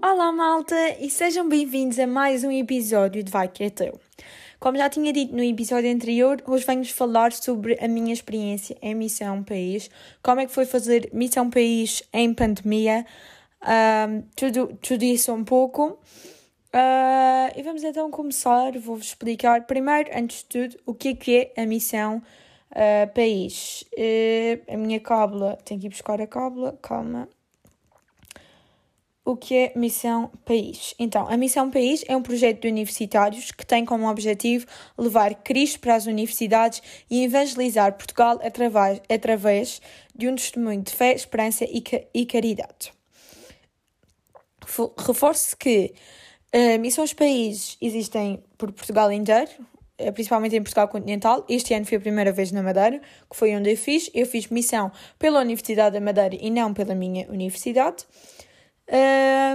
Olá, malta, e sejam bem-vindos a mais um episódio de Vai Que É Teu. Como já tinha dito no episódio anterior, hoje venho-vos falar sobre a minha experiência em Missão País, como é que foi fazer Missão País em pandemia, um, tudo, tudo isso um pouco. Uh, e vamos então começar, vou-vos explicar primeiro, antes de tudo, o que é que é a Missão uh, País. Uh, a minha cábula, tenho que ir buscar a cábula, calma o que é Missão País. Então, a Missão País é um projeto de universitários que tem como objetivo levar Cristo para as universidades e evangelizar Portugal através, através de um testemunho de fé, esperança e, e caridade. Reforço que uh, Missões País existem por Portugal inteiro, eh, principalmente em Portugal continental. Este ano foi a primeira vez na Madeira, que foi onde eu fiz. Eu fiz missão pela Universidade da Madeira e não pela minha universidade.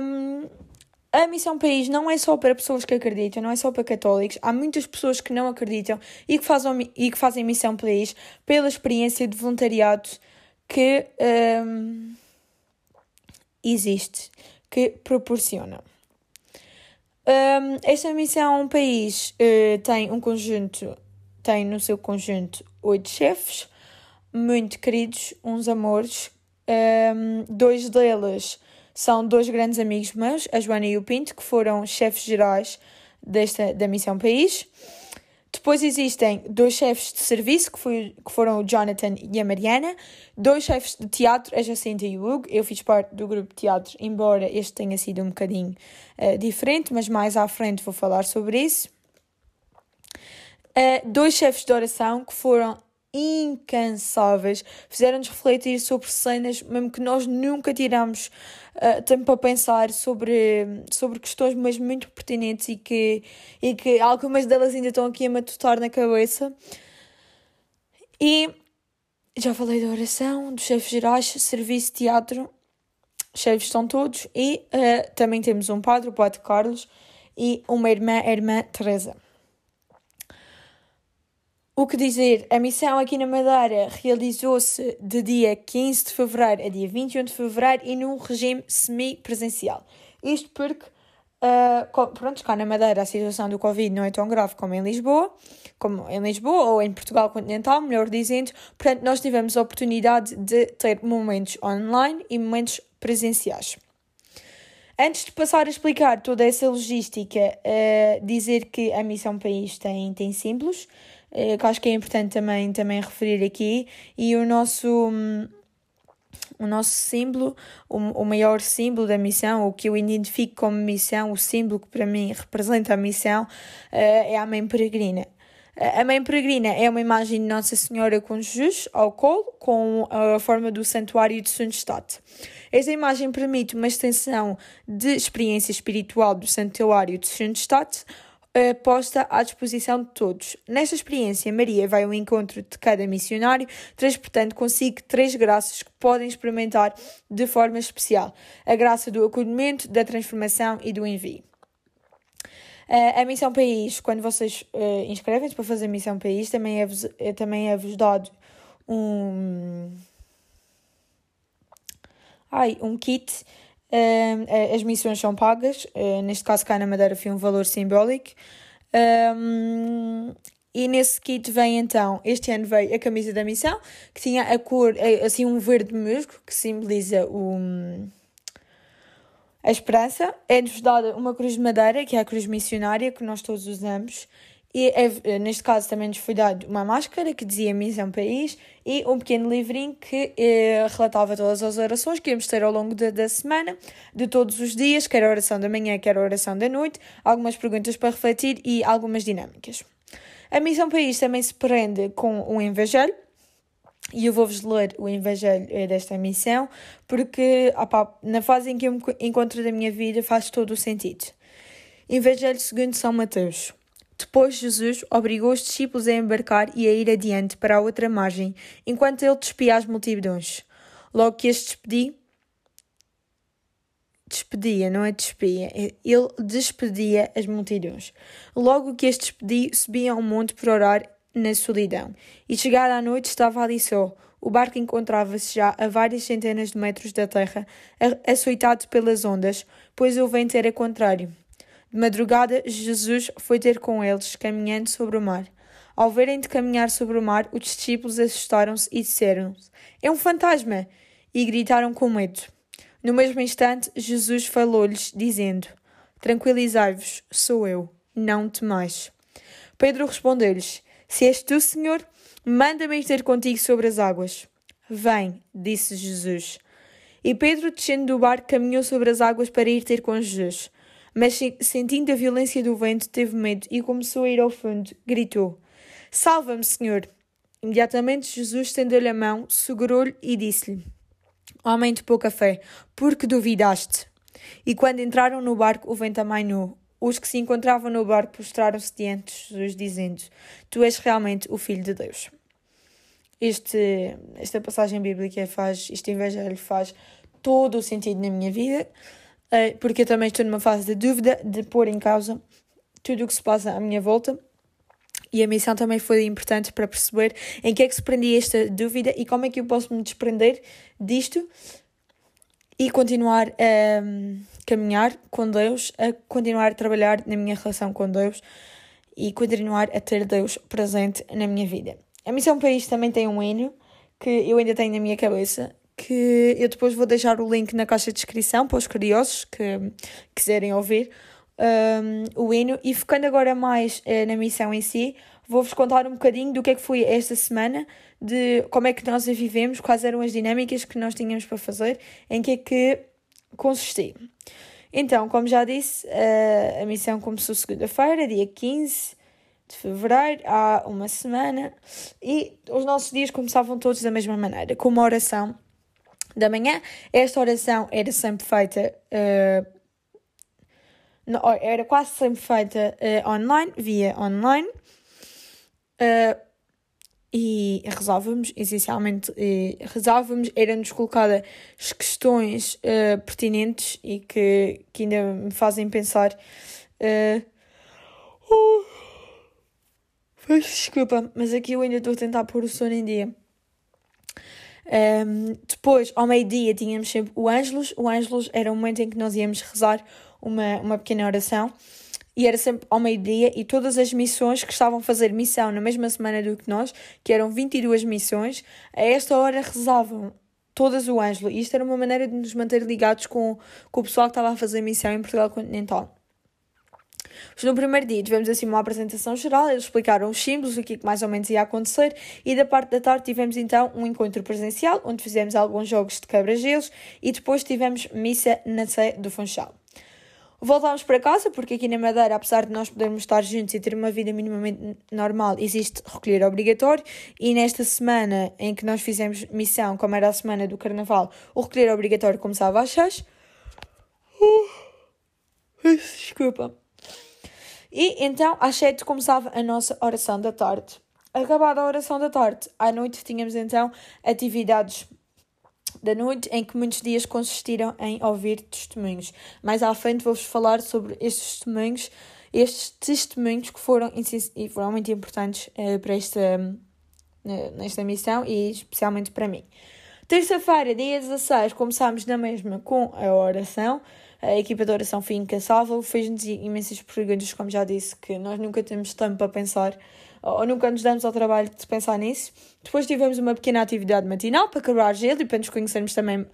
Um, a Missão País não é só para pessoas que acreditam, não é só para católicos. Há muitas pessoas que não acreditam e que fazem, e que fazem Missão País pela experiência de voluntariado que um, existe, que proporciona. Um, esta Missão País uh, tem um conjunto, tem no seu conjunto oito chefes, muito queridos, uns amores. Um, dois deles são dois grandes amigos meus, a Joana e o Pinto, que foram chefes gerais desta, da Missão País. Depois existem dois chefes de serviço, que, foi, que foram o Jonathan e a Mariana. Dois chefes de teatro, a Jacinta e o Hugo. Eu fiz parte do grupo de teatro, embora este tenha sido um bocadinho uh, diferente, mas mais à frente vou falar sobre isso. Uh, dois chefes de oração, que foram incansáveis, fizeram-nos refletir sobre cenas mesmo que nós nunca tiramos uh, tempo para pensar sobre, sobre questões mesmo muito pertinentes e que, e que algumas delas ainda estão aqui a matutar na cabeça. E já falei da oração, dos chefes gerais, serviço, teatro, chefes estão todos, e uh, também temos um padre, o padre Carlos, e uma irmã, a irmã Teresa. O que dizer, a missão aqui na Madeira realizou-se de dia 15 de fevereiro a dia 21 de fevereiro e num regime semi-presencial. Isto porque, uh, pronto, cá na Madeira a situação do Covid não é tão grave como em Lisboa, como em Lisboa ou em Portugal continental, melhor dizendo, portanto nós tivemos a oportunidade de ter momentos online e momentos presenciais. Antes de passar a explicar toda essa logística, uh, dizer que a Missão País tem, tem símbolos, que acho que é importante também, também referir aqui, e o nosso, um, o nosso símbolo, o, o maior símbolo da missão, o que eu identifico como missão, o símbolo que para mim representa a missão, uh, é a Mãe Peregrina. A Mãe Peregrina é uma imagem de Nossa Senhora com Jesus ao colo, com a forma do Santuário de Sundstadt. Esta imagem permite uma extensão de experiência espiritual do Santuário de Sundstadt, uh, posta à disposição de todos. Nesta experiência, Maria vai ao encontro de cada missionário, transportando consigo três graças que podem experimentar de forma especial: a graça do acolhimento, da transformação e do envio. Uh, a Missão País, quando vocês uh, inscrevem-se para fazer Missão País, também é-vos é, também é dado um. Ai, um kit. As missões são pagas, neste caso cá na Madeira foi um valor simbólico. Um, e nesse kit vem então, este ano veio a camisa da missão, que tinha a cor, assim, um verde musgo, que simboliza o a esperança é-nos dada uma cruz de madeira, que é a cruz missionária, que nós todos usamos. E é, neste caso também nos foi dado uma máscara que dizia Missão País e um pequeno livrinho que eh, relatava todas as orações que íamos ter ao longo de, da semana, de todos os dias, quer a oração da manhã, quer a oração da noite, algumas perguntas para refletir e algumas dinâmicas. A Missão País também se prende com um Evangelho, e eu vou-vos ler o Evangelho eh, desta missão, porque opa, na fase em que eu me encontro da minha vida faz todo o sentido. Evangelho segundo São Mateus. Depois Jesus obrigou os discípulos a embarcar e a ir adiante para a outra margem, enquanto ele despia as multidões. Logo que estes despedi, despedia, não é despia, ele despedia as multidões. Logo que este despediu, subia ao monte por orar na solidão. E chegada à noite estava ali só. O barco encontrava-se já a várias centenas de metros da terra, açoitado pelas ondas, pois o vento era contrário. De madrugada, Jesus foi ter com eles, caminhando sobre o mar. Ao verem de caminhar sobre o mar, os discípulos assustaram-se e disseram: É um fantasma! E gritaram com medo. No mesmo instante, Jesus falou-lhes, dizendo: Tranquilizai-vos, sou eu, não temais. Pedro respondeu-lhes: Se és tu, Senhor, manda-me ir ter contigo sobre as águas. Vem, disse Jesus. E Pedro, descendo do barco, caminhou sobre as águas para ir ter com Jesus. Mas, sentindo a violência do vento, teve medo e começou a ir ao fundo. Gritou: Salva-me, Senhor! Imediatamente Jesus estendeu-lhe a mão, segurou-lhe e disse-lhe: Homem de pouca fé, por que duvidaste? E quando entraram no barco, o vento amainou. Os que se encontravam no barco prostraram-se diante de Jesus, dizendo: Tu és realmente o Filho de Deus. Este, esta passagem bíblica faz, este evangelho faz todo o sentido na minha vida, porque eu também estou numa fase de dúvida, de pôr em causa tudo o que se passa à minha volta. E a missão também foi importante para perceber em que é que se prendia esta dúvida e como é que eu posso me desprender disto e continuar a um, caminhar com Deus, a continuar a trabalhar na minha relação com Deus e continuar a ter Deus presente na minha vida. A Missão País também tem um hino que eu ainda tenho na minha cabeça, que eu depois vou deixar o link na caixa de descrição para os curiosos que quiserem ouvir um, o hino. E focando agora mais uh, na missão em si, vou-vos contar um bocadinho do que é que foi esta semana, de como é que nós a vivemos, quais eram as dinâmicas que nós tínhamos para fazer, em que é que consistia. Então, como já disse, uh, a missão começou segunda-feira, dia 15 de fevereiro, há uma semana, e os nossos dias começavam todos da mesma maneira, com uma oração da manhã. Esta oração era sempre feita uh, era quase sempre feita uh, online, via online. Uh, e rezávamos, essencialmente uh, rezávamos, eram-nos colocadas questões pertinentes e que, que ainda me fazem pensar. Uh, desculpa, mas aqui eu ainda estou a tentar pôr o sono em dia. Um, depois, ao meio-dia, tínhamos sempre o Ângelos. O Ângelos era o momento em que nós íamos rezar uma, uma pequena oração e era sempre ao meio-dia e todas as missões que estavam a fazer missão na mesma semana do que nós, que eram 22 missões, a esta hora rezavam todas o Ângelo. E isto era uma maneira de nos manter ligados com, com o pessoal que estava a fazer missão em Portugal continental. No primeiro dia tivemos assim uma apresentação geral, eles explicaram os símbolos, o que mais ou menos ia acontecer, e da parte da tarde tivemos então um encontro presencial, onde fizemos alguns jogos de quebra-gelos, e depois tivemos missa na Sé do Funchal. Voltámos para casa, porque aqui na Madeira, apesar de nós podermos estar juntos e ter uma vida minimamente normal, existe recolher obrigatório. E nesta semana em que nós fizemos missão, como era a semana do Carnaval, o recolher obrigatório começava às 6. Uh, desculpa. E então, às 7 começava a nossa oração da tarde. Acabada a oração da tarde, à noite tínhamos então atividades da noite, em que muitos dias consistiram em ouvir testemunhos. Mais à frente vou-vos falar sobre estes testemunhos, estes testemunhos que foram, foram muito importantes uh, para esta, uh, nesta missão e especialmente para mim. Terça-feira, dia 16, começámos na mesma com a oração. A equipa de oração foi incansável, fez-nos imensas perguntas, como já disse, que nós nunca temos tempo para pensar ou nunca nos damos ao trabalho de pensar nisso. Depois tivemos uma pequena atividade matinal para quebrar gelo e para nos conhecermos também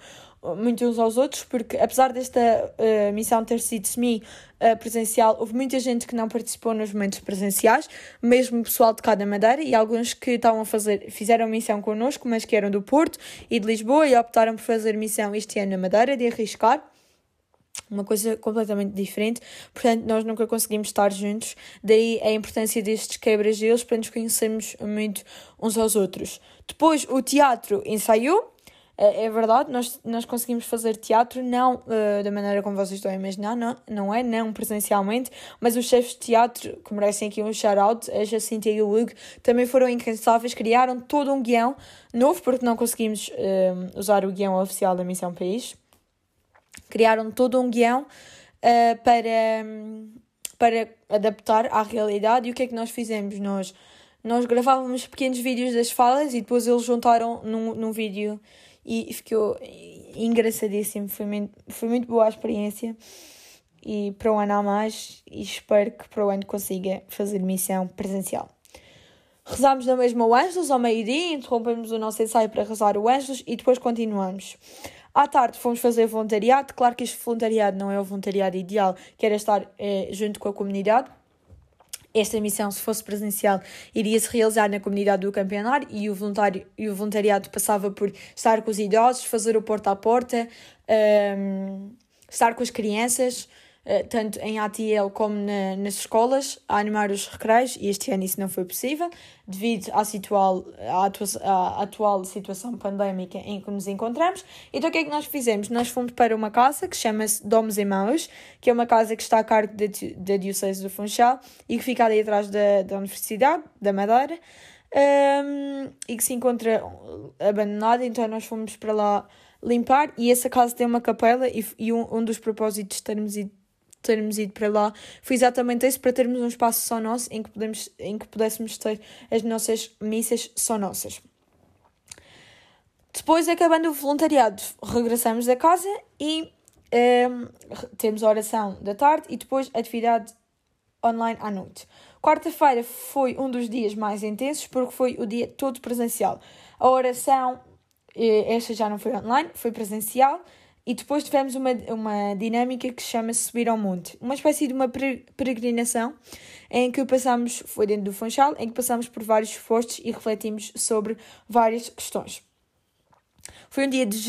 uh, muito uns aos outros, porque apesar desta uh, missão ter sido semi-presencial, houve muita gente que não participou nos momentos presenciais, mesmo o pessoal de cada Madeira, e alguns que estavam a fazer, fizeram missão connosco, mas que eram do Porto e de Lisboa e optaram por fazer missão este ano na Madeira, de arriscar uma coisa completamente diferente, portanto nós nunca conseguimos estar juntos, daí a importância destes quebra-gelos para nos conhecermos muito uns aos outros. Depois o teatro ensaiou, é, é verdade, nós, nós conseguimos fazer teatro, não uh, da maneira como vocês estão a imaginar, não, não é, não presencialmente, mas os chefes de teatro, que merecem aqui um shout-out, a Jacinta e o Hugo, também foram incansáveis, criaram todo um guião novo, porque não conseguimos uh, usar o guião oficial da Missão País criaram todo um guião uh, para, para adaptar à realidade. E o que é que nós fizemos? Nós, nós gravávamos pequenos vídeos das falas e depois eles juntaram num, num vídeo e ficou engraçadíssimo. Foi muito, foi muito boa a experiência. E para o ano há mais, e espero que para o ano consiga fazer missão presencial. Rezámos na mesma o Ângelos ao meio-dia, interrompemos o nosso ensaio para rezar o Ângelos e depois continuamos. À tarde fomos fazer voluntariado. Claro que este voluntariado não é o voluntariado ideal, que era estar eh, junto com a comunidade. Esta missão, se fosse presencial, iria se realizar na comunidade do campeonato e o, voluntário, e o voluntariado passava por estar com os idosos, fazer o porta a porta, um, ehm, estar com as crianças, tanto em ATL como na, nas escolas, a animar os recreios, e este ano isso não foi possível, devido à, situal, à, atua, à atual situação pandémica em que nos encontramos. Então o que é que nós fizemos? Nós fomos para uma casa que chama-se Domos e Mãos, que é uma casa que está a cargo da, Diocese do Funchal e que fica ali atrás da, da Universidade da Madeira. Um, e que se encontra abandonada, então nós fomos para lá limpar e essa casa tem uma capela e, e um, um dos propósitos de ido termos ido para lá foi exatamente esse, para termos um espaço só nosso em que, podemos, em que pudéssemos ter as nossas missas só nossas. Depois, acabando o voluntariado, regressamos a casa e um, ehm, temos a oração da tarde e depois atividade online à noite. Quarta-feira foi um dos dias mais intensos porque foi o dia todo presencial. A oração, eh, esta já não foi online, foi presencial e depois tivemos uma, uma dinâmica que se chama Subir ao Monte, uma espécie de uma peregrinação em que passamos, foi dentro do Funchal, em que passamos por vários postos e refletimos sobre várias questões. Foi um dia de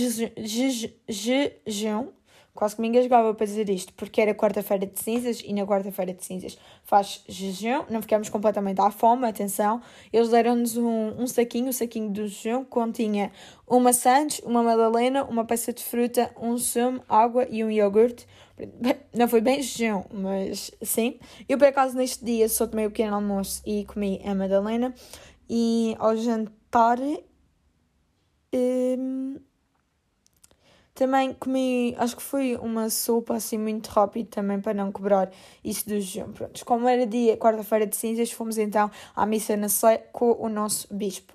jejum, Quase que me engasgava para dizer isto, porque era quarta-feira de cinzas e na quarta-feira de cinzas faz jejum, não ficamos completamente à fome, atenção. Eles deram-nos um, um saquinho, o saquinho do jejum, que continha uma sandes, uma madalena, uma peça de fruta, um sumo, água e um iogurte. Não foi bem jejum, mas sim. Eu, por acaso, neste dia só tomei o pequeno almoço e comi a madalena. E ao jantar... Hum, também comi, acho que foi uma sopa assim muito rápido também para não quebrar isso do jejum. Pronto, como era dia, quarta-feira de cinzas, fomos então à missa na Sé com o nosso bispo.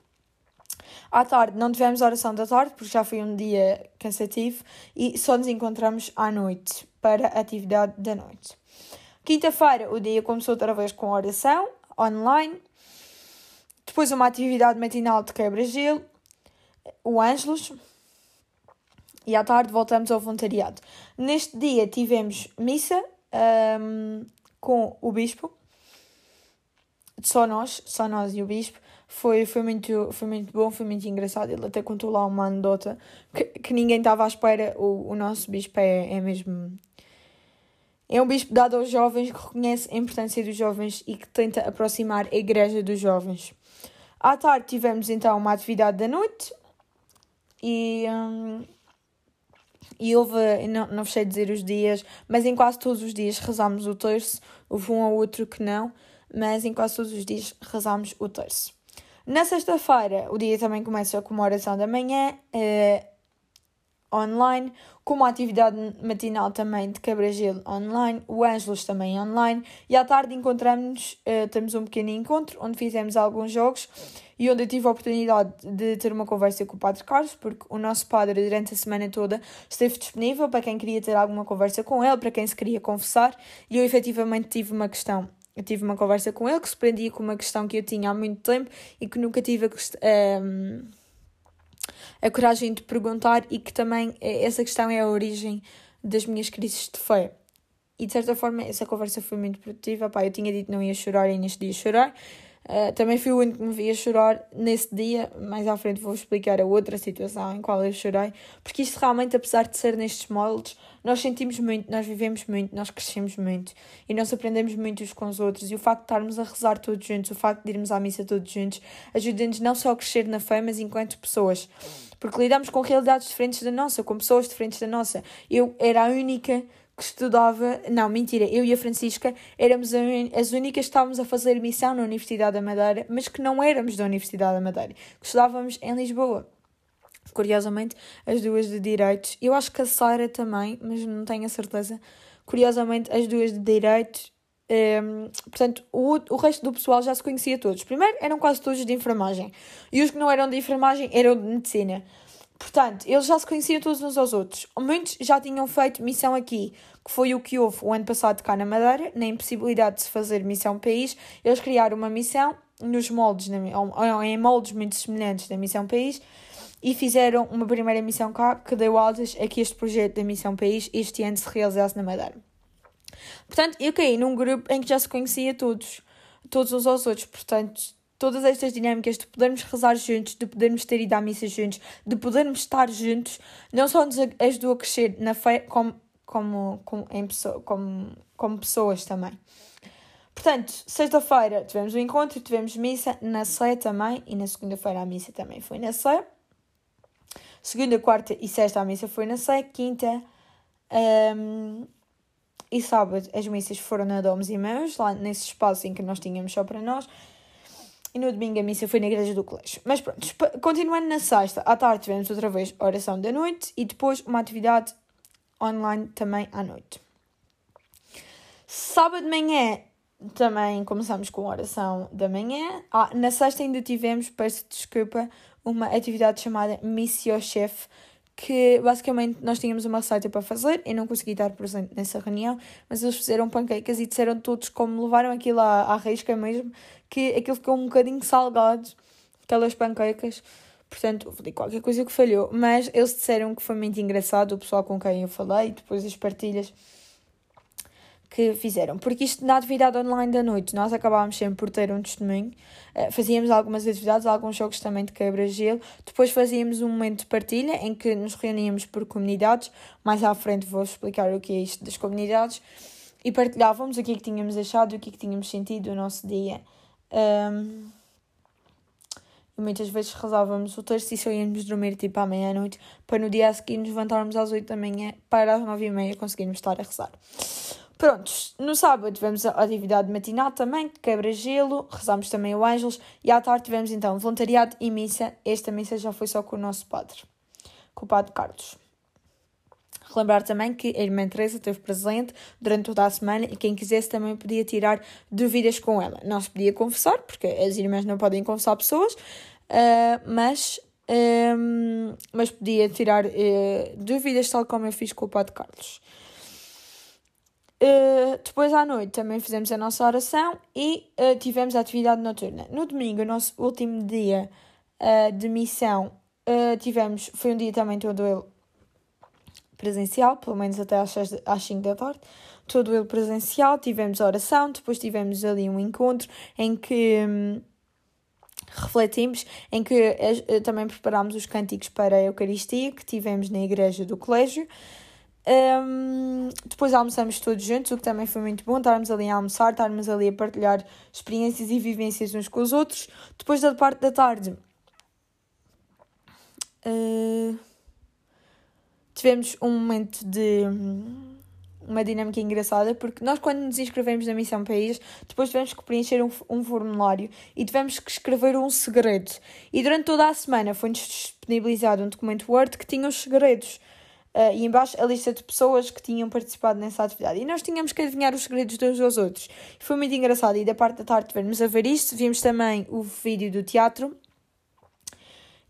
À tarde não tivemos oração da tarde porque já foi um dia cansativo e só nos encontramos à noite para a atividade da noite. Quinta-feira o dia começou outra vez com oração online, depois uma atividade matinal de quebra-gelo, o Ângelos, e à tarde voltamos ao voluntariado. Neste dia tivemos missa um, com o Bispo, só nós, só nós e o Bispo. Foi, foi, muito, foi muito bom, foi muito engraçado. Ele até contou lá uma anedota que, que ninguém estava à espera. O, o nosso Bispo é, é mesmo. É um bispo dado aos jovens que reconhece a importância dos jovens e que tenta aproximar a igreja dos jovens. À tarde tivemos então uma atividade da noite e e houve, não, não sei dizer os dias, mas em quase todos os dias rezámos o terço. Houve um ou outro que não, mas em quase todos os dias rezámos o terço. Na sexta-feira, o dia também começa com uma oração da manhã, eh, online, com uma atividade matinal também de quebra-gelo online, o Ângelos também online, e à tarde encontramos, uh, temos um pequeno encontro onde fizemos alguns jogos e onde eu tive a oportunidade de ter uma conversa com o Padre Carlos, porque o nosso padre durante a semana toda esteve disponível para quem queria ter alguma conversa com ele, para quem se queria confessar, e eu efetivamente tive uma questão eu tive uma conversa com ele que se prendia com uma questão que eu tinha há muito tempo e que nunca tive a, um, a coragem de perguntar e que também eh, essa questão é a origem das minhas crises de fé. E de certa forma essa conversa foi muito produtiva. Pá, eu tinha dito que não ia chorar e neste dia chorar. Uh, também fui o único que me via chorar nesse dia. Mais à frente vou explicar a outra situação em qual eu chorei. Porque isto realmente, apesar de ser nestes moldes, nós sentimos muito, nós vivemos muito, nós crescemos muito e nós aprendemos muito uns com os outros. E o facto de estarmos a rezar todos juntos, o facto de irmos à missa todos juntos, ajuda-nos não só a crescer na fé, mas enquanto pessoas. Porque lidamos com realidades diferentes da nossa, com pessoas diferentes da nossa. Eu era a única que estudava. Não, mentira, eu e a Francisca éramos as únicas que estávamos a fazer missão na Universidade da Madeira, mas que não éramos da Universidade da Madeira, que estudávamos em Lisboa. Curiosamente, as duas de Direitos. Eu acho que a Sara também, mas não tenho a certeza. Curiosamente, as duas de Direitos. Um, ehm, portanto, o, o resto do pessoal já se conhecia todos. Primeiro, eram quase todos de enfermagem. E os que não eram de enfermagem eram de medicina. Portanto, eles já se conheciam todos uns aos outros. Muitos já tinham feito missão aqui, que foi o que houve o ano passado cá na Madeira, na impossibilidade de se fazer missão país. Eles criaram uma missão nos moldes, em moldes muito semelhantes da missão país, e fizeram uma primeira missão cá que deu altas a que este projeto da missão país este ano se realizasse na Madeira. Portanto, eu caí num grupo em que já se conhecia todos, todos uns aos outros. Portanto, todas estas dinâmicas de podermos rezar juntos, de podermos ter ido à missa juntos, de podermos estar juntos, não só nos ajudou a crescer na fé, como, como, como, em pessoa, como, como pessoas também. Portanto, sexta-feira tivemos o encontro, tivemos missa na Sé também, e na segunda-feira a missa também foi na Sé. Segunda, quarta e sexta a missa foi na Sé, quinta um, e sábado as missas foram na Domes e Mãos, lá nesse espaço em que nós tínhamos só para nós. E no domingo a missa foi na igreja do colégio. Mas pronto, continuando na sexta, à tarde tivemos outra vez oração da noite e depois uma atividade online também à noite. Sábado de manhã também começamos com a oração da manhã. Ah, na sexta ainda tivemos, peço desculpa, uma atividade chamada Missio Chef, que basicamente nós tínhamos uma receita para fazer, eu não consegui estar presente nessa reunião, mas eles fizeram pancakes e disseram todos como levaram aquilo à, à risca mesmo, que aquilo ficou um bocadinho salgado, aquelas pancakes, portanto, houve qualquer coisa que falhou, mas eles disseram que foi muito engraçado, o pessoal com quem eu falei, depois as partilhas que fizeram. Porque isto na atividade online da noite, nós acabávamos sempre por ter um testemunho, uh, fazíamos algumas atividades, alguns jogos também de quebra-gelo, depois fazíamos um momento de partilha em que nos reuníamos por comunidades, mais à frente vou explicar o que é isto das comunidades, e partilhávamos o que é que tínhamos achado, o que é que tínhamos sentido no nosso dia. Um, muitas vezes rezávamos o texto e só íamos dormir tipo à meia-noite para no dia a seguir nos levantarmos às oito da manhã para às nove e meia conseguirmos estar a rezar. Prontos, no sábado tivemos a atividade matinal também, quebra-gelo, rezámos também o Ângelos e à tarde tivemos então voluntariado e missa. Esta missa já foi só com o nosso padre, com o padre Carlos. Relembrar também que a irmã Teresa esteve presente durante toda a semana e quem quisesse também podia tirar dúvidas com ela. Não se podia confessar, porque as irmãs não podem confessar pessoas, uh, mas, um, mas podia tirar uh, dúvidas, tal como eu fiz com o Padre Carlos. Uh, depois à noite também fizemos a nossa oração e uh, tivemos a atividade noturna. No domingo, o nosso último dia uh, de missão, tivemos, foi um dia também todo ele presencial, pelo menos até às, 6, às 5 da tarde, todo ele presencial, tivemos a oração, depois tivemos ali um encontro em que um, refletimos, em que também preparámos os cânticos para a Eucaristia que tivemos na igreja do colégio. Um, depois almoçamos todos juntos, o que também foi muito bom, estarmos ali a almoçar, estarmos ali a partilhar experiências e vivências uns com os outros. Depois da parte da tarde, uh, tivemos um momento de uma dinâmica engraçada, porque nós, quando nos inscrevemos na Missão País, depois tivemos que preencher um, um formulário e tivemos que escrever um segredo. E durante toda a semana foi-nos disponibilizado um documento Word que tinha os segredos uh, e embaixo a lista de pessoas que tinham participado nessa atividade. E nós tínhamos que adivinhar os segredos uns aos outros. Foi muito engraçado. E da parte da tarde tivemos a ver isto, vimos também o vídeo do teatro.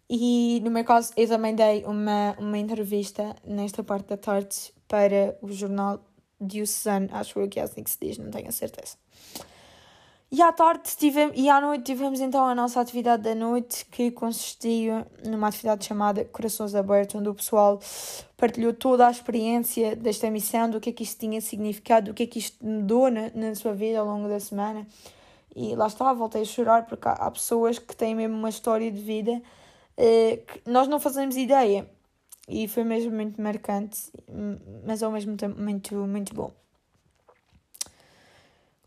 E no meu caso, eu também dei uma, uma entrevista nesta parte da tarde para o jornal Diocesano, acho que é assim que se diz, não tenho a certeza. E à tarde tivemos, e à noite tivemos então a nossa atividade da noite, que consistia numa atividade chamada Corações Abertos, onde o pessoal partilhou toda a experiência desta missão, do que é que isto tinha significado, do que é que isto mudou na, na sua vida ao longo da semana. E lá está, voltei a chorar, porque há, há pessoas que têm mesmo uma história de vida eh, que nós não fazemos ideia. E foi mesmo muito marcante, mas ao mesmo tempo muito, muito bom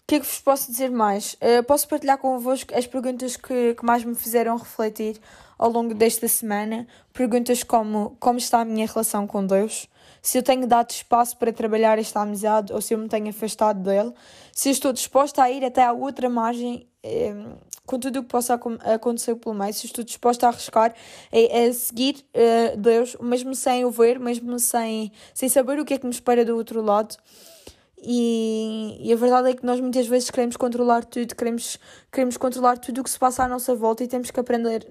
que é que vos posso dizer mais? Uh, posso partilhar convosco as perguntas que, que mais me fizeram refletir ao longo desta semana. Perguntas como como está a minha relação com Deus, se eu tenho dado espaço para trabalhar esta amizade ou se eu me tenho afastado dele, se eu estou disposta a ir até à outra margem é, com tudo o que possa acontecer pelo meio, se estou disposta a arriscar, é, é seguir uh, Deus, mesmo sem o ver, mesmo sem, sem saber o que é que me espera do outro lado. E, e, a verdade é que nós muitas vezes queremos controlar tudo, queremos, queremos controlar tudo o que se passa à nossa volta e temos que aprender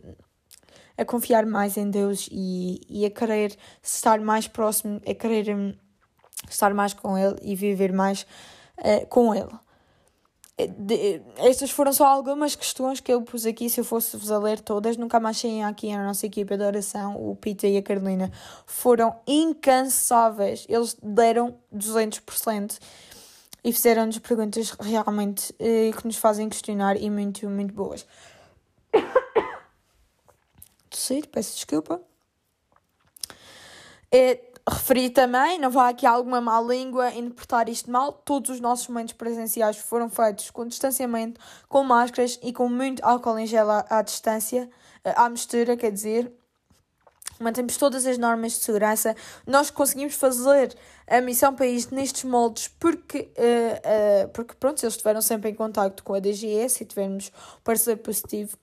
a confiar mais em Deus e, e a querer estar mais próximo, a querer um, estar mais com Ele e viver mais uh, com Ele. De, estas foram só algumas questões que eu pus aqui. Se eu fosse-vos a ler todas, nunca mais saem aqui a nossa equipa de oração. O Pita e a Carolina foram incansáveis. Eles deram 200% e fizeram-nos perguntas realmente eh, que nos fazem questionar e muito, muito boas. Tossir, peço desculpa. É, referi também, não vá aqui alguma má língua interpretar isto mal, todos os nossos momentos presenciais foram feitos com distanciamento, com máscaras e com muito álcool em gel à, à distância, eh, à mistura, quer dizer, mantemos todas as normas de segurança. Nós conseguimos fazer a missão país nestes moldes porque, uh, uh, porque pronto, eles estiveram sempre em contato com a DGS e tivemos parceiro positivo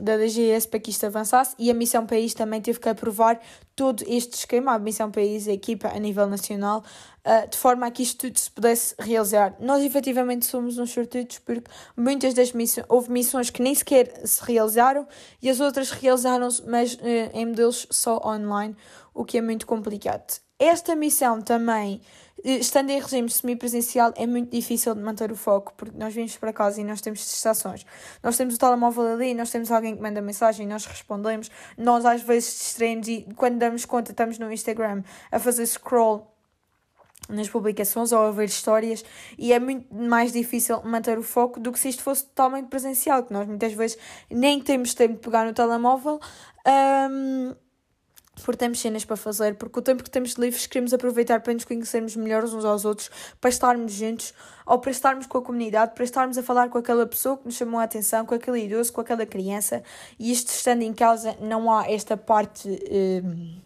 da DGS para que isto avançasse e a Missão País também teve que aprovar todo este esquema, a Missão País, a equipa a nível nacional, uh, de forma a que isto tudo se pudesse realizar. Nós efetivamente somos uns sortudos porque muitas das missões, houve missões que nem sequer se realizaram e as outras realizaram-se, mas uh, em modelos só online, o que é muito complicado. Esta missão também estando em regime semipresencial é muito difícil de manter o foco, porque nós vimos para casa e nós temos distrações. Nós temos o telemóvel ali, nós temos alguém que manda mensagem, nós respondemos, nós às vezes distraímos e quando damos conta estamos no Instagram a fazer scroll nas publicações ou a ver histórias e é muito mais difícil manter o foco do que se isto fosse totalmente presencial, que nós muitas vezes nem temos tempo de pegar no telemóvel. Um, porque temos cenas para fazer, porque o tempo que temos livres queremos aproveitar para nos conhecermos melhores uns aos outros, para estarmos juntos, ou para estarmos com a comunidade, para estarmos a falar com aquela pessoa que nos chamou a atenção, com aquele idoso, com aquela criança, e isto estando em casa não há esta parte. Hum,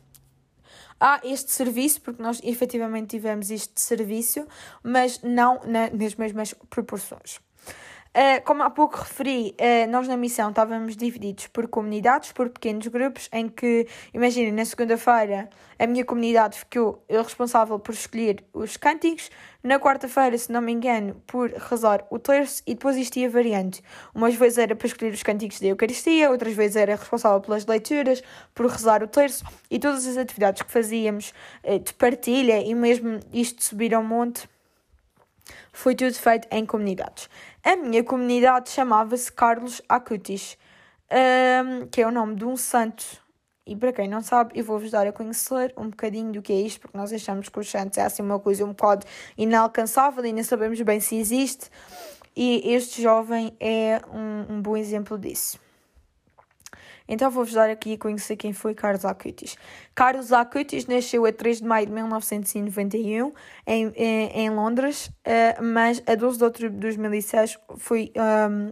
há este serviço, porque nós efetivamente tivemos este serviço, mas não na, nas mesmas proporções. Uh, como há pouco referi, uh, nós na missão estávamos divididos por comunidades, por pequenos grupos, em que, imaginem, na segunda-feira a minha comunidade ficou responsável por escolher os cânticos, na quarta-feira, se não me engano, por rezar o terço e depois isto ia variante. Umas vezes era para escolher os cânticos da Eucaristia, outras vezes era responsável pelas leituras, por rezar o terço e todas as atividades que fazíamos uh, de partilha e mesmo isto subir ao monte foi tudo feito em comunidades. A minha comunidade chamava-se Carlos Acutis, um, que é o nome de um santo. E para quem não sabe, eu vou-vos dar a conhecer um bocadinho do que é isto, porque nós achamos que os santos é assim uma coisa um bocado inalcançável e nem sabemos bem se existe. E este jovem é um, um bom exemplo disso. Então vou-vos dar aqui a conhecer quem foi Carlos Acutis. Carlos Acutis nasceu a 3 de maio de 1991 em, em, em Londres, uh, mas a 12 de outubro de 2006 foi. Um,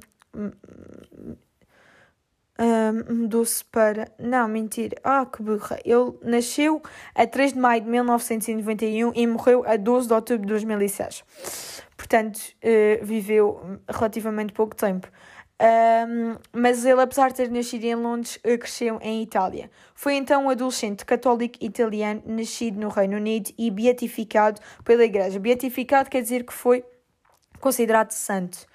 um, mudou-se para. Não, mentira. Ah, que burra. Ele nasceu a 3 de maio de 1991 e morreu a 12 de outubro de 2006. Portanto, uh, viveu relativamente pouco tempo. Um, mas ele, apesar de ter nascido em Londres, eh, cresceu em Itália. Foi então um adolescente católico italiano nascido no Reino Unido e beatificado pela Igreja. Beatificado quer dizer que foi considerado santo.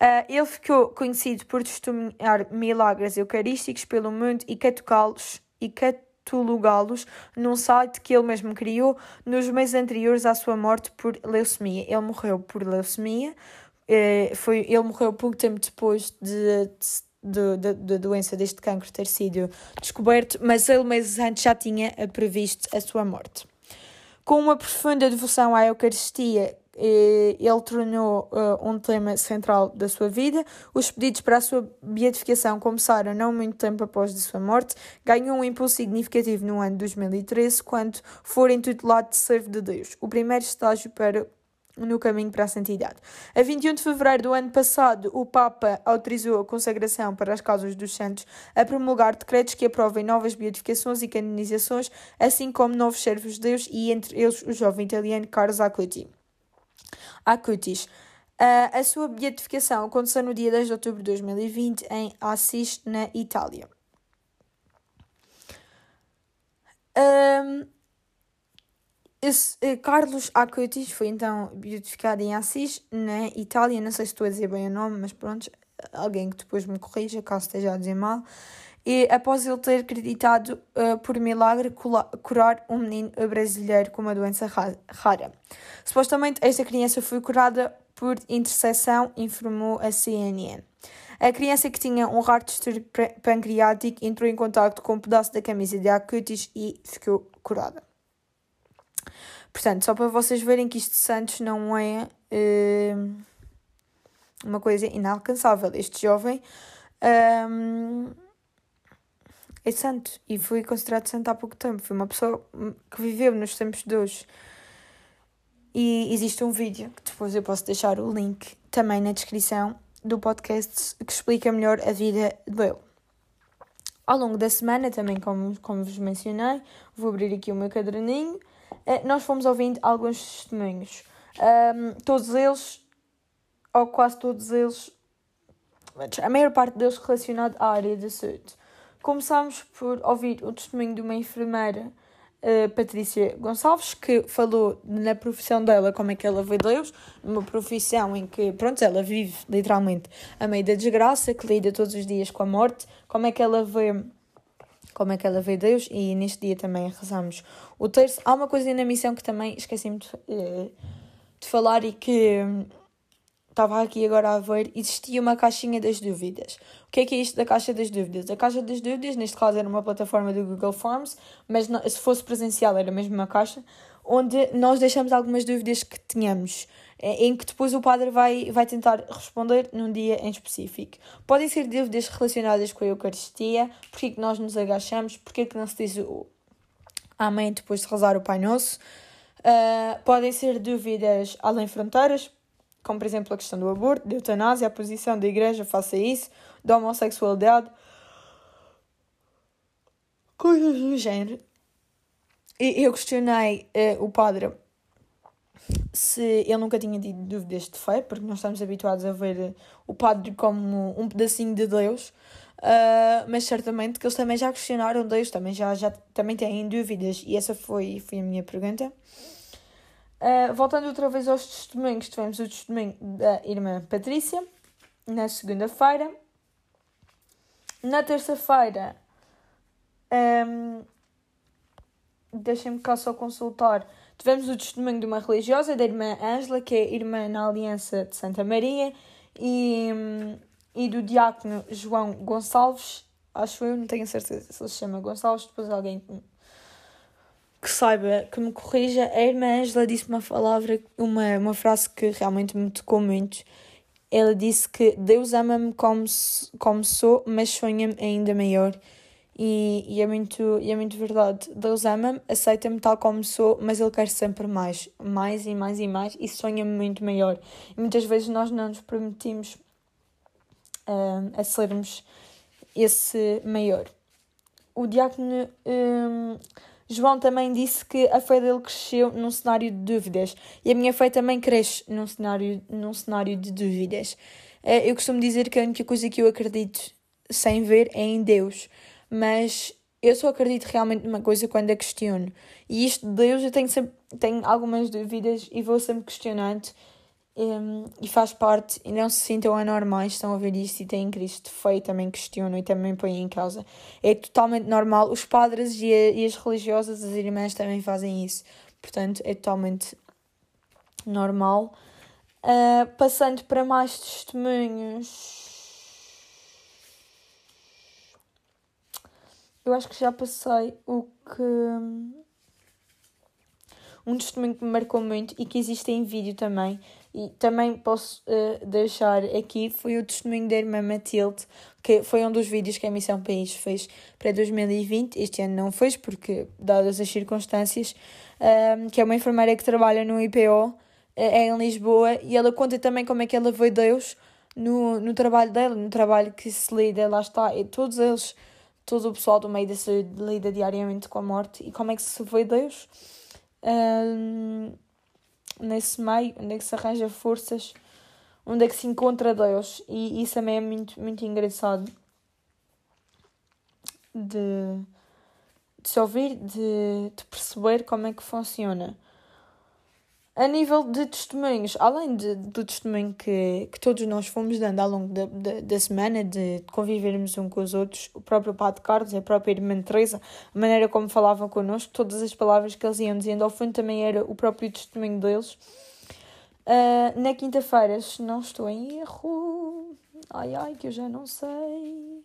Uh, ele ficou conhecido por testemunhar milagres eucarísticos pelo mundo e catalogá-los e catalogá-los num site que ele mesmo criou nos meses anteriores à sua morte por leucemia. Ele morreu por leucemia é, foi, ele morreu pouco tempo depois de, de, de, de, doença deste cancro ter sido descoberto, mas ele meses antes já tinha previsto a sua morte. Com uma profunda devoção à Eucaristia, eh, ele tornou uh, um tema central da sua vida. Os pedidos para a sua beatificação começaram não muito tempo após a sua morte. Ganhou um impulso significativo no ano de 2013, quando foi intitulado de servo de Deus, o primeiro estágio para no caminho para a santidade. A 21 de fevereiro do ano passado, o Papa autorizou a consagração para as causas dos santos a promulgar decretos que aprovem novas beatificações e canonizações, assim como novos servos de Deus e entre eles o jovem italiano Carlos Acuti. Acutis. A sua beatificação aconteceu no dia 10 de outubro de 2020 em Assis, na Itália. Um, esse, uh, Carlos Acutis foi então beatificado em Assis, na Itália. Não sei se estou a dizer bem o nome, mas pronto, alguém que depois me corrija caso esteja a dizer mal. E após ele ter acreditado uh, por milagre curar um menino brasileiro com uma doença rara. Supostamente esta criança foi curada por intercessão, informou a CNN. A criança que tinha um raro distúrbio pancreático entrou em contato com um pedaço da camisa de Acutis e ficou curada. Portanto, só para vocês verem que isto de Santos não é uh, uma coisa inalcançável. Este jovem um, é santo e foi considerado santo há pouco tempo. Foi uma pessoa que viveu nos tempos de hoje. E existe um vídeo que depois eu posso deixar o link também na descrição do podcast que explica melhor a vida dele. Ao longo da semana, também como, como vos mencionei, vou abrir aqui o meu caderninho, nós fomos ouvindo alguns testemunhos. Um, todos eles, ou quase todos eles, a maior parte deles relacionado à área da saúde. Começámos por ouvir o testemunho de uma enfermeira, uh, Patrícia Gonçalves, que falou na profissão dela, como é que ela vê Deus, numa profissão em que, pronto, ela vive literalmente a meio da desgraça, que lida todos os dias com a morte, como é que ela vê como é que ela vê Deus e neste dia também rezamos o terço. Há uma coisa na missão que também esqueci-me de, eh, de falar e que estava aqui agora a ver, existia uma caixinha das dúvidas. O que é que é isto da caixa das dúvidas? A caixa das dúvidas, neste caso, era uma plataforma do Google Forms, mas não, se fosse presencial era mesmo uma caixa, onde nós deixamos algumas dúvidas que tínhamos, eh, em que depois o padre vai, vai tentar responder num dia em específico. Podem ser dúvidas relacionadas com a Eucaristia, porque é que nós nos agachamos, porque é que não se diz o Amém depois de rezar o Pai Nosso. Uh, podem ser dúvidas além fronteiras, como por exemplo a questão do aborto, da eutanásia, a posição da igreja face a isso, da homossexualidade, coisas do género. Eu questionei uh, o padre se ele nunca tinha tido dúvidas de fé, porque nós estamos habituados a ver o padre como um pedacinho de Deus, uh, mas certamente que eles também já questionaram Deus, também já, já também têm dúvidas, e essa foi, foi a minha pergunta. Uh, voltando outra vez aos testemunhos, tivemos o testemunho da irmã Patrícia na segunda-feira. Na terça-feira, um, ehm, deixem-me cá só consultar. Tivemos o testemunho de uma religiosa, da irmã Ângela, que é irmã na Aliança de Santa Maria, e, e do diácono João Gonçalves. Acho eu, não tenho certeza se ele se chama Gonçalves, depois alguém que saiba, que me corrija, a irmã Angela disse uma palavra, uma, uma frase que realmente me tocou muito. Ela disse que Deus ama-me como, como sou, mas sonha-me ainda maior. E, e, é muito, e é muito verdade. Deus ama-me, aceita-me tal como sou, mas Ele quer sempre mais. Mais e mais e mais. E sonha-me muito maior. E muitas vezes nós não nos permitimos uh, a sermos esse maior. O diácono. Um, João também disse que a fé dele cresceu num cenário de dúvidas e a minha fé também cresce num cenário, num cenário de dúvidas. Eh, eu costumo dizer que a única coisa que eu acredito sem ver é em Deus, mas eu só acredito realmente numa coisa quando a questiono. E isto de Deus eu tenho, sempre, tenho algumas dúvidas e vou sempre questionando um, e faz parte, e não se sintam anormais, estão a ver isto e têm Cristo feio, também questionam e também põem em causa. É totalmente normal. Os padres e, a, e as religiosas, as irmãs também fazem isso. Portanto, é totalmente normal. Uh, passando para mais testemunhos. Eu acho que já passei o que. Um testemunho que me marcou muito e que existe em vídeo também e também posso uh, deixar aqui, foi o testemunho da irmã Matilde, que foi um dos vídeos que a Missão País fez para 2020. Este ano não fez, porque, dadas as circunstâncias, um, que é uma enfermeira que trabalha no IPO, uh, eh, é em Lisboa, e ela conta também como é que ela veio Deus no, no trabalho dela, no trabalho que se lida, lá está, e todos eles, todo o pessoal do meio da saúde lida diariamente com a morte, e como é que se veio Deus. Um, nesse meio, onde é que se arranja forças, onde é que se encontra Deus. E isso também é muito, muito engraçado de, de se ouvir, de, de perceber como é que funciona. A nível de testemunhos, além de, do testemunho que, que todos nós fomos dando ao longo da, da, da semana, de convivermos uns com os outros, o próprio Padre Carlos, a própria Irmã Teresa, a maneira como falavam connosco, todas as palavras que eles iam dizendo, ao fundo também era o próprio testemunho deles. Uh, na quinta-feira, se não estou em erro, ai ai, que eu já não sei,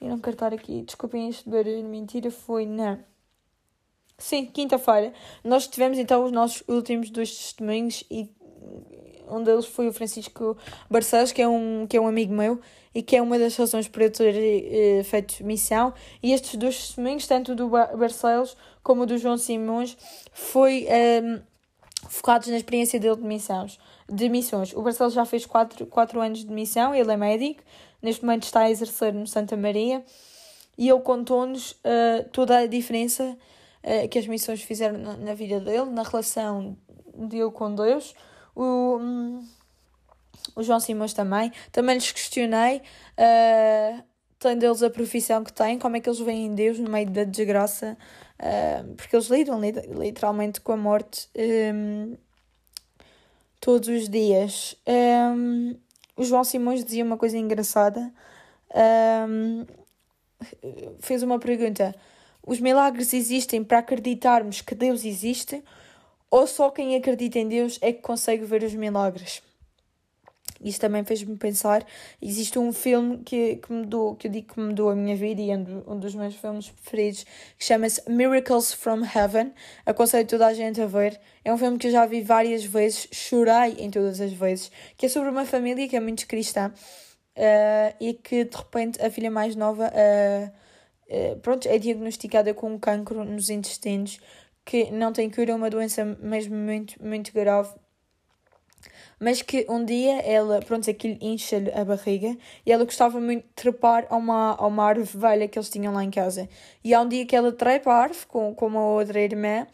e não quero estar aqui, desculpem este barulho, mentira, foi na Sim, quinta-feira. Nós tivemos então os nossos últimos dois testemunhos e um deles foi o Francisco Barcelos, que é um, que é um amigo meu e que é uma das razões por eu ter eh, feito missão. E estes dois testemunhos, tanto do Barcelos como do João Simões, foi um, focados na experiência dele de missões. De missões. O Barcelos já fez 4 quatro anos de missão, ele é médico, neste momento está a exercer no Santa Maria e ele contou-nos uh, toda a diferença uh, que as missões fizeram na, na, vida dele, na relação dele com Deus. O, um, o João Simões também. Também lhes questionei. Uh, tem deles a profissão que têm, como é que eles veem Deus no meio da desgraça, uh, porque eles lidam literalmente com a morte um, todos os dias. Um, o João Simões dizia uma coisa engraçada, um, fez uma pergunta: os milagres existem para acreditarmos que Deus existe ou só quem acredita em Deus é que consegue ver os milagres? Isso também fez-me pensar. Existe um filme que, que, mudou, que eu digo que mudou a minha vida e é um, dos meus filmes preferidos, que chama-se Miracles from Heaven. Aconselho toda a gente a ver. É um filme que eu já vi várias vezes, chorei em todas as vezes, que é sobre uma família que é muito cristã uh, e que de repente a filha mais nova. Uh, pronto, é diagnosticada com um cancro nos intestinos que não tem cura, é uma doença mesmo muito, muito grave. Mas que um dia ela, pronto, aquilo incha-lhe a barriga e ela gostava muito de trepar a uma, a uma árvore velha que eles tinham lá em casa. E há um dia que ela trepa a árvore com, com uma outra irmã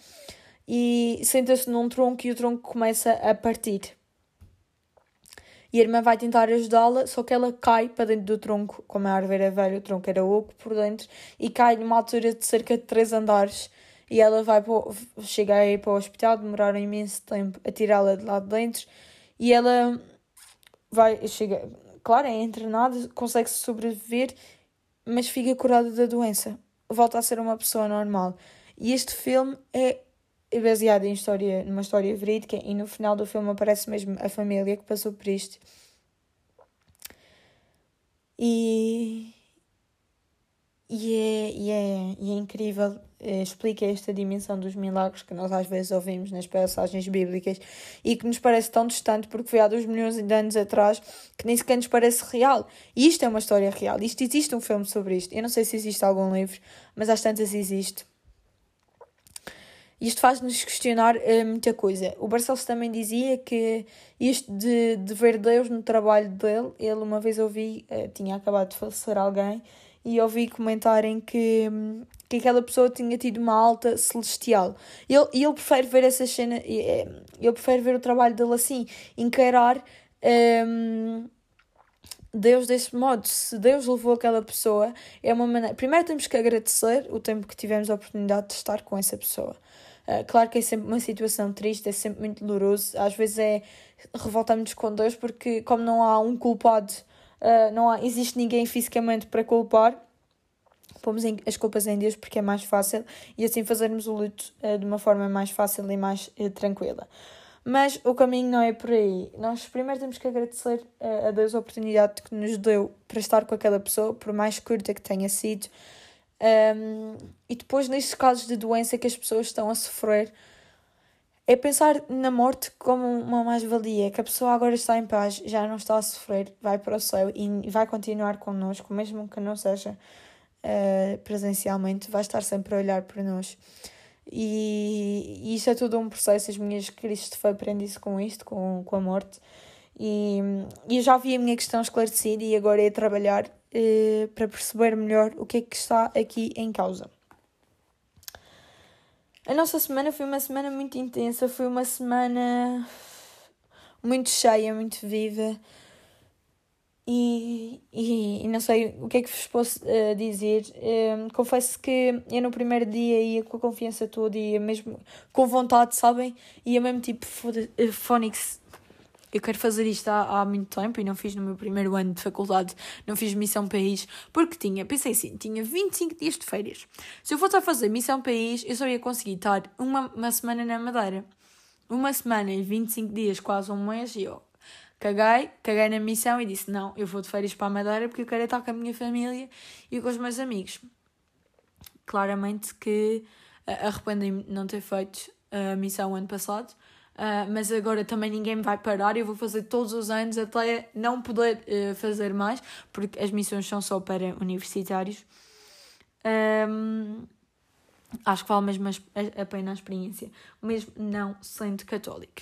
e senta-se num tronco e o tronco começa a partir. E a irmã vai tentar ajudá-la, só que ela cai para dentro do tronco, como a árvore era velha, o tronco era oco por dentro, e cai numa altura de cerca de 3 andares. E ela vai para o, chega a ir para o hospital, demoraram imenso tempo a tirá-la de lá de dentro. E ela vai, chega, claro, é internada, consegue sobreviver, mas fica curada da doença. Volta a ser uma pessoa normal. E este filme é é baseado em história, numa história verídica e no final do filme aparece mesmo a família que passou por isto. E, e, é, e, é, e é incrível, é, explica esta dimensão dos milagres que nós às vezes ouvimos nas passagens bíblicas e que nos parece tão distante porque foi há dois milhões de anos atrás que nem sequer nos parece real. E isto é uma história real, isto existe um filme sobre isto. Eu não sei se existe algum livro, mas às tantas existe. Isto faz-nos questionar uh, muita coisa. O Barcelos também dizia que isto de, de ver Deus no trabalho dele, ele uma vez ouvi, uh, tinha acabado de falecer alguém, e ouvi comentarem que, que aquela pessoa tinha tido uma alta celestial. Ele, ele prefere ver essa cena, eh, ele prefere ver o trabalho dele assim, encarar. Um, Deus desse modo, se Deus levou aquela pessoa, é uma maneira. Primeiro temos que agradecer o tempo que tivemos a oportunidade de estar com essa pessoa. Uh, claro que é sempre uma situação triste, é sempre muito doloroso. Às vezes é revoltamos com Deus porque, como não há um culpado, uh, não há, existe ninguém fisicamente para culpar, pomos as culpas em Deus porque é mais fácil e assim fazermos o luto uh, de uma forma mais fácil e mais tranquila. Mas o caminho não é por aí. Nós primeiro temos que agradecer a Deus a oportunidade que nos deu para estar com aquela pessoa, por mais curta que tenha sido. Um, e depois, nestes casos de doença que as pessoas estão a sofrer, é pensar na morte como uma mais-valia, que a pessoa agora está em paz, já não está a sofrer, vai para o céu e vai continuar connosco, mesmo que não seja uh, presencialmente, vai estar sempre a olhar para nós. E, e isso é todo um processo, as minhas crises de fé aprendem-se com isto, com, com a morte. E, e eu já vi a minha questão esclarecida e agora é trabalhar eh, para perceber melhor o que é que está aqui em causa. A nossa semana foi uma semana muito intensa, foi uma semana muito cheia, muito viva. E, e, e, não sei o que é que vos posso uh, dizer. Um, confesso que eu no primeiro dia ia com a confiança toda, ia mesmo com vontade, sabem? Ia mesmo tipo, Phonics, eu quero fazer isto há, há muito tempo e não fiz no meu primeiro ano de faculdade, não fiz missão país, porque tinha, pensei assim, tinha 25 dias de férias. Se eu fosse a fazer missão país, eu só ia conseguir estar uma, uma semana na Madeira. Uma semana e 25 dias, quase um mês, e eu caguei, caguei na missão e disse: Não, eu vou de férias para a Madeira porque eu quero estar com a minha família e com os meus amigos. Claramente que uh, arrependo-me de não ter feito a missão ano passado, Uh, mas agora também ninguém me vai parar, eu vou fazer todos os anos até não poder uh, fazer mais, porque as missões são só para universitários. Um, acho que vale mesmo a pena a experiência, mesmo não sendo católico.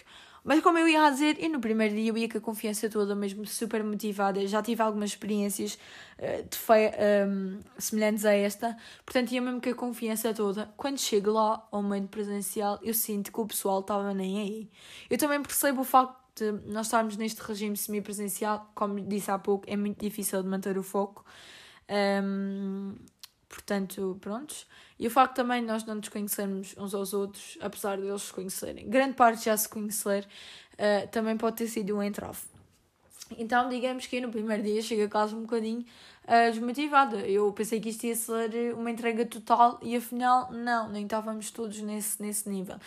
Mas como eu ia dizer, e no primeiro dia eu ia com a confiança toda, mesmo super motivada, já tive algumas experiências uh, de um, semelhantes a esta, portanto ia mesmo com a confiança toda. Quando chego lá ao momento presencial, eu sinto que o pessoal estava nem aí. Eu também percebo o facto de nós estarmos neste regime semipresencial, como disse há pouco, é muito difícil de manter o foco. Um, Portanto, prontos. E o facto também de nós não nos conhecermos uns aos outros, apesar de eles se conhecerem, grande parte já se conhecer, uh, também pode ter sido um entrave. Então, digamos que no primeiro dia cheguei a casa um bocadinho uh, desmotivada. Eu pensei que isto ia ser uma entrega total e afinal, não, nem estávamos todos nesse, nesse nível.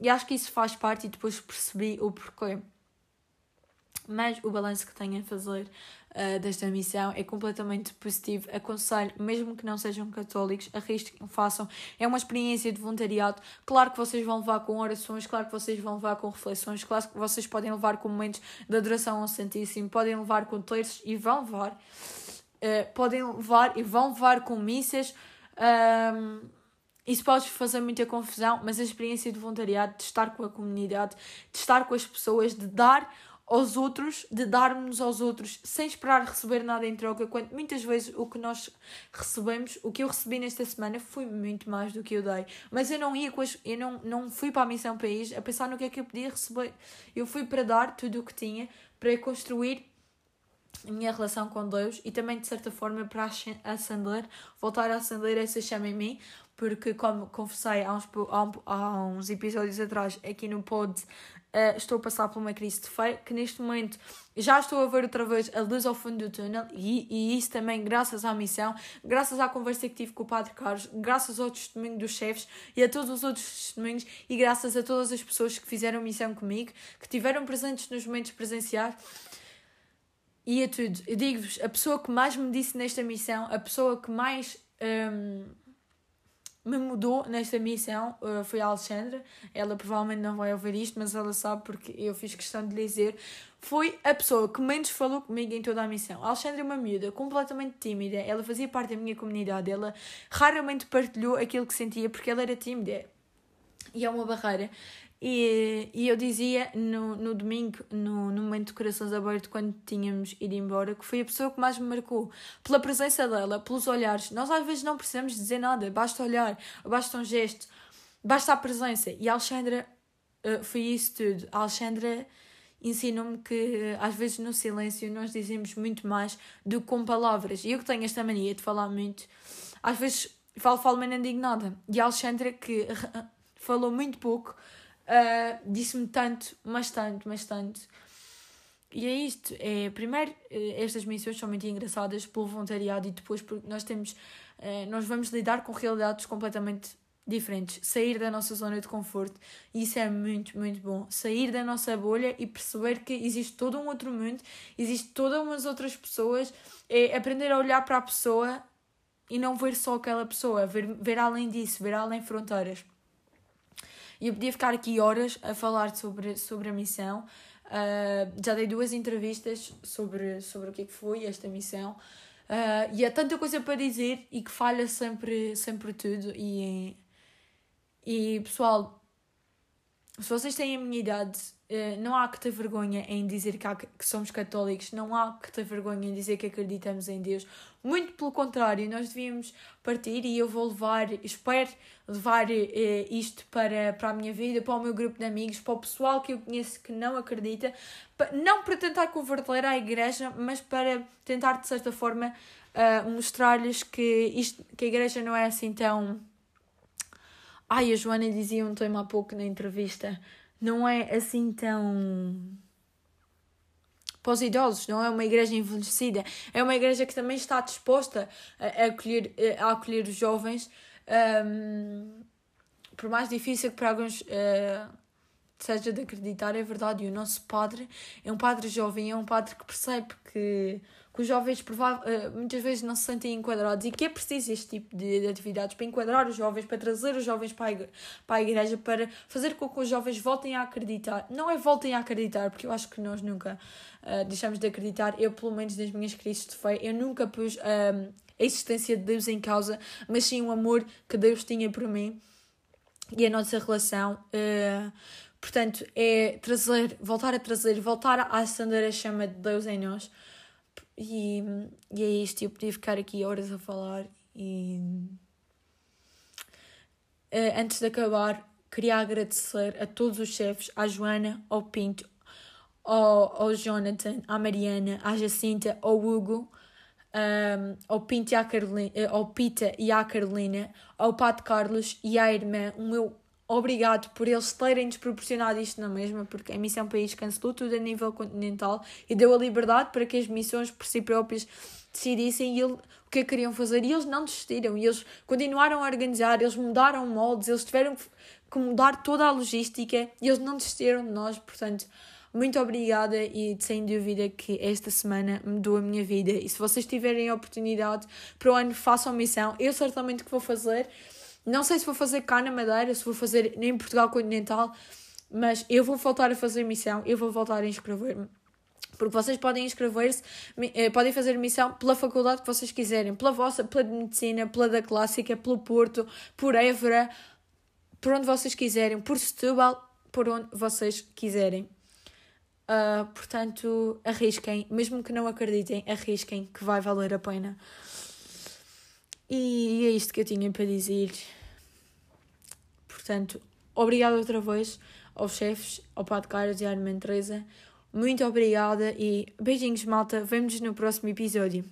E acho que isso faz parte e depois percebi o porquê. Mas o balanço que tenho a fazer uh, desta missão é completamente positivo. Aconselho, mesmo que não sejam católicos, arrisquem, façam. É uma experiência de voluntariado. Claro que vocês vão levar com orações, claro que vocês vão levar com reflexões, claro que vocês podem levar com momentos de adoração ao Santíssimo, podem levar com terços e vão levar. Uh, podem levar e vão levar com missas. Um, isso pode fazer muita confusão, mas a experiência de voluntariado, de estar com a comunidade, de estar com as pessoas, de dar aos outros, de darmos aos outros sem esperar receber nada em troca, quando muitas vezes o que nós recebemos, o que eu recebi nesta semana foi muito mais do que eu dei. Mas eu não ia as, eu não, não fui para a missão país a pensar no que é que eu podia receber. Eu fui para dar tudo o que tinha, para construir a minha relação com Deus e também de certa forma para acender, voltar a acender essa chama em mim, porque como confessei há uns, há uns episódios atrás aqui no pod Uh, estou a passar por uma crise de fé, que neste momento já estou a ver outra vez a luz ao fundo do túnel, e, e isso também graças à missão, graças à conversa que tive com o Padre Carlos, graças ao testemunho dos chefes e a todos os outros testemunhos, e graças a todas as pessoas que fizeram missão comigo, que tiveram presentes nos momentos presenciais. E a tudo, eu digo-vos, a pessoa que mais me disse nesta missão, a pessoa que mais. Um, me mudou nesta missão uh, foi a Alexandra. Ela provavelmente não vai ouvir isto, mas ela sabe porque eu fiz questão de lhe dizer. Foi a pessoa que menos falou comigo em toda a missão. A Alexandra é uma miúda completamente tímida. Ela fazia parte da minha comunidade. Ela raramente partilhou aquilo que sentia porque ela era tímida. E é uma barreira. E, e eu dizia no, no domingo, no, no momento de corações abertos, quando tínhamos ido embora, que foi a pessoa que mais me marcou. Pela presença dela, pelos olhares. Nós às vezes não precisamos dizer nada, basta olhar, basta um gesto, basta a presença. E a Alexandra uh, foi isso tudo. A Alexandra ensinou-me que uh, às vezes no silêncio nós dizemos muito mais do que com palavras. E eu que tenho esta mania de falar muito, às vezes falo, falo, mas não digo nada. E a Alexandra, que falou muito pouco uh, disse-me tanto, mas tanto, mas tanto. E é isto. É, primeiro, eh, estas missões são muito engraçadas pelo voluntariado e depois porque nós temos. Uh, nós vamos lidar com realidades completamente diferentes. Sair da nossa zona de conforto. E isso é muito, muito bom. Sair da nossa bolha e perceber que existe todo um outro mundo, existe todas umas outras pessoas. É aprender a olhar para a pessoa e não ver só aquela pessoa, ver, ver além disso, ver além fronteiras. E eu podia ficar aqui horas a falar sobre, sobre a missão. Uh, já dei duas entrevistas sobre, sobre o que, é que foi esta missão. Uh, e há tanta coisa para dizer e que falha sempre, sempre tudo. E, e pessoal, se vocês têm a minha idade, eh, não há que ter vergonha em dizer que, há, que somos católicos, não há que ter vergonha em dizer que acreditamos em Deus. Muito pelo contrário, nós devíamos partir e eu vou levar, espero levar eh, isto para, para a minha vida, para o meu grupo de amigos, para o pessoal que eu conheço que não acredita, não para tentar converter à igreja, mas para tentar de certa forma uh, mostrar-lhes que, isto, que a igreja não é assim tão Ai, a Joana dizia um tema há pouco na entrevista. Não é assim tão. Para os idosos, não é uma igreja envelhecida. É uma igreja que também está disposta a, acolher, a acolher os jovens. Um, por mais difícil que para alguns uh, seja de acreditar, é verdade. E o nosso padre é um padre jovem, é um padre que percebe que que os jovens uh, muitas vezes não se sentem enquadrados e que é preciso este tipo de, de, atividades para enquadrar os jovens, para trazer os jovens para a, igreja, para fazer com que os jovens voltem a acreditar. Não é voltem a acreditar, porque eu acho que nós nunca uh, deixamos de acreditar. Eu, pelo menos nas minhas crises de fé, eu nunca pus uh, a existência de Deus em causa, mas sim o amor que Deus tinha por mim e a nossa relação. Uh, portanto, é trazer, voltar a trazer, voltar a acender a chama de Deus em nós. E, e é isto, eu podia ficar aqui horas a falar e uh, antes de acabar queria agradecer a todos os chefes, à Joana, ao Pinto, ao, ao Jonathan, à Mariana, à Jacinta, ao Hugo, um, ao, Pinto e à Carolina, eh, ao Pita e à Carolina, ao Pato Carlos e à irmã, o meu obrigado por eles terem-nos proporcionado isto na mesma, porque a Missão País cancelou tudo a nível continental e deu a liberdade para que as missões por si próprias decidissem ele, o que queriam fazer. E eles não desistiram e eles continuaram a organizar, eles mudaram moldes, eles tiveram que mudar toda a logística e eles não desistiram de nós, portanto muito obrigada e sem dúvida que esta semana mudou a minha vida. E se vocês tiverem a oportunidade para o ano façam missão, eu certamente que vou fazer não sei se vou fazer cá na Madeira, se vou fazer em Portugal continental, mas eu vou voltar a fazer missão, eu vou voltar a inscrever-me. Porque vocês podem inscrever-se, eh, podem fazer missão pela faculdade que vocês quiserem, pela vossa, pela de medicina, pela da clássica, pelo Porto, por Évora, por onde vocês quiserem, por Setúbal, por onde vocês quiserem. Uh, portanto, arrisquem, mesmo que não acreditem, arrisquem que vai valer a pena. E é isto que eu tinha para dizer. Portanto, obrigada outra vez aos chefes, ao Pato Carlos e à Armand Teresa. Muito obrigada e beijinhos, malta. Vemo-nos no próximo episódio.